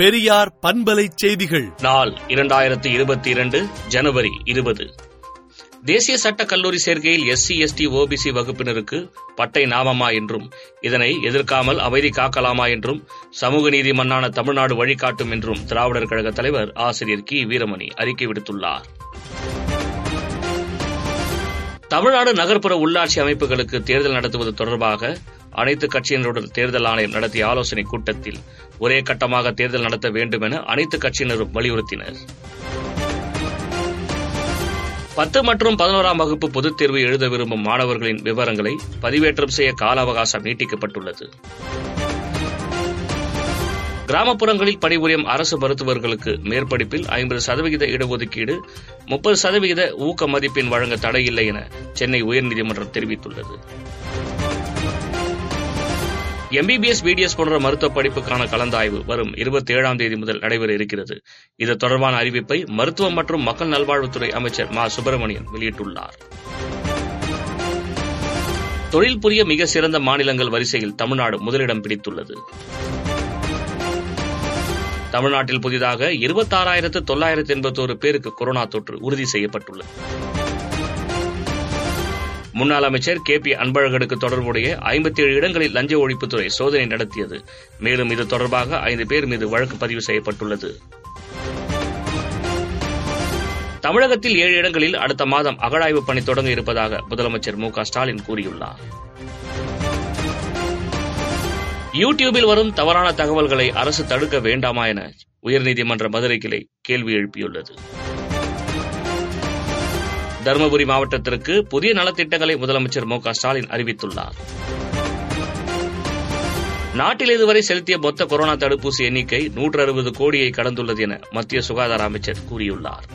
பெரியார் பண்பலை செய்திகள். நாள் இரண்டாயிரத்தி இருபத்தி இரண்டு ஜனவரி இருபது. தேசிய சட்ட கல்லூரி சேர்க்கையில் எஸ்சி எஸ்டி ஓபிசி வகுப்பினருக்கு பட்டை நாமமா என்றும் இதனை எதிர்க்காமல் அமைதி காக்கலாமா என்றும் சமூக நீதி மன்னான தமிழ்நாடு வழிகாட்டும் என்றும் திராவிடர் கழக தலைவர் ஆசிரியர் கி. வீரமணி அறிக்கை விடுத்துள்ளார். தமிழ்நாடு நகர்ப்புற உள்ளாட்சி அமைப்புகளுக்கு தேர்தல் நடத்துவது தொடர்பாக அனைத்து கட்சியினருடன் தேர்தல் ஆணையம் நடத்திய ஆலோசனைக் கூட்டத்தில் ஒரே கட்டமாக தேர்தல் நடத்த வேண்டும் என அனைத்து கட்சியினரும் வலியுறுத்தினர். பத்து மற்றும் பதினோராம் வகுப்பு பொதுத் தேர்வு எழுத விரும்பும் மாணவர்களின் விவரங்களை பதிவேற்றம் செய்ய கால அவகாசம் நீட்டிக்கப்பட்டுள்ளது. கிராமப்புறங்களில் பணிபுரியும் அரசு மருத்துவர்களுக்கு மேற்படிப்பில் ஐம்பது சதவிகித இடஒதுக்கீடு முப்பது சதவிகித ஊக்க மதிப்பெண் வழங்க தடையில்லை என சென்னை உயர்நீதிமன்றம் தெரிவித்துள்ளது. எம்பிபிஎஸ் பிடிஎஸ் போன்ற மருத்துவ படிப்புக்கான கலந்தாய்வு வரும் இருபத்தி ஏழாம் தேதி முதல் நடைபெற இருக்கிறது. இது தொடர்பான அறிவிப்பை மருத்துவம் மற்றும் மக்கள் நல்வாழ்வுத்துறை அமைச்சர் மா. சுப்பிரமணியன் வெளியிட்டுள்ளார். தொழில் புரிய மிக சிறந்த மாநிலங்கள் வரிசையில் தமிழ்நாடு முதலிடம் பிடித்துள்ளது. தமிழ்நாட்டில் புதிதாக இருபத்தாறாயிரத்து தொள்ளாயிரத்து எண்பத்தோரு பேருக்கு கொரோனா தொற்று உறுதி செய்யப்பட்டுள்ளது. முன்னாள் அமைச்சர் கே பி அன்பழகனுக்கு தொடர்புடைய ஐம்பத்தி ஏழு இடங்களில் லஞ்ச ஒழிப்புத்துறை சோதனை நடத்தியது. மேலும் இது தொடர்பாக ஐந்து பேர் மீது வழக்கு பதிவு செய்யப்பட்டுள்ளது. தமிழகத்தில் ஏழு இடங்களில் அடுத்த மாதம் அகழாய்வு பணி தொடங்க இருப்பதாக முதலமைச்சர் மு க ஸ்டாலின் கூறியுள்ளார். யூ டியூபில் வரும் தவறான தகவல்களை அரசு தடுக்க வேண்டாமா என உயர்நீதிமன்ற மதுரை கிளை கேள்வி எழுப்பியுள்ளது. தருமபுரி மாவட்டத்திற்கு புதிய நலத்திட்டங்களை முதலமைச்சர் மு ஸ்டாலின் அறிவித்துள்ளார். நாட்டில் இதுவரை செலுத்திய மொத்த கொரோனா தடுப்பூசி எண்ணிக்கை நூற்று அறுபது கோடியை கடந்துள்ளது என மத்திய சுகாதார அமைச்சர் கூறியுள்ளார்.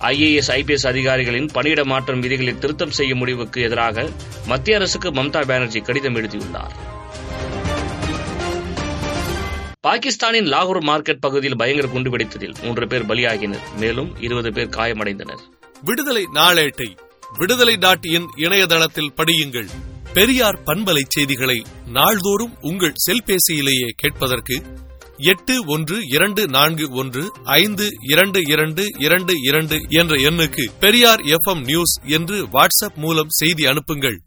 ஐஏஎஸ் ஐபிஎஸ் அதிகாரிகளின் பணியிட மாற்றம் விதிகளை திருத்தம் செய்யும் முடிவுக்கு எதிராக மத்திய அரசுக்கு மம்தா பானர்ஜி கடிதம் எழுதியுள்ளார். பாகிஸ்தானின் லாகூர் மார்க்கெட் பகுதியில் பயங்கர குண்டுவெடித்ததில் மூன்று பேர் பலியாகினர். மேலும் இருபது பேர் காயமடைந்தனர். விடுதலை நாளேட்டை விடுதலை டாட் இன் இணையதளத்தில் படியுங்கள். பெரியார் பண்பலை செய்திகளை நாள்தோறும் உங்கள் செல்பேசியிலேயே கேட்பதற்கு எட்டு ஒன்று இரண்டு நான்கு ஒன்று ஐந்து இரண்டு இரண்டு இரண்டு இரண்டு என்ற எண்ணுக்கு பெரியார் எஃப் நியூஸ் என்று வாட்ஸ்அப் மூலம் செய்தி அனுப்புங்கள்.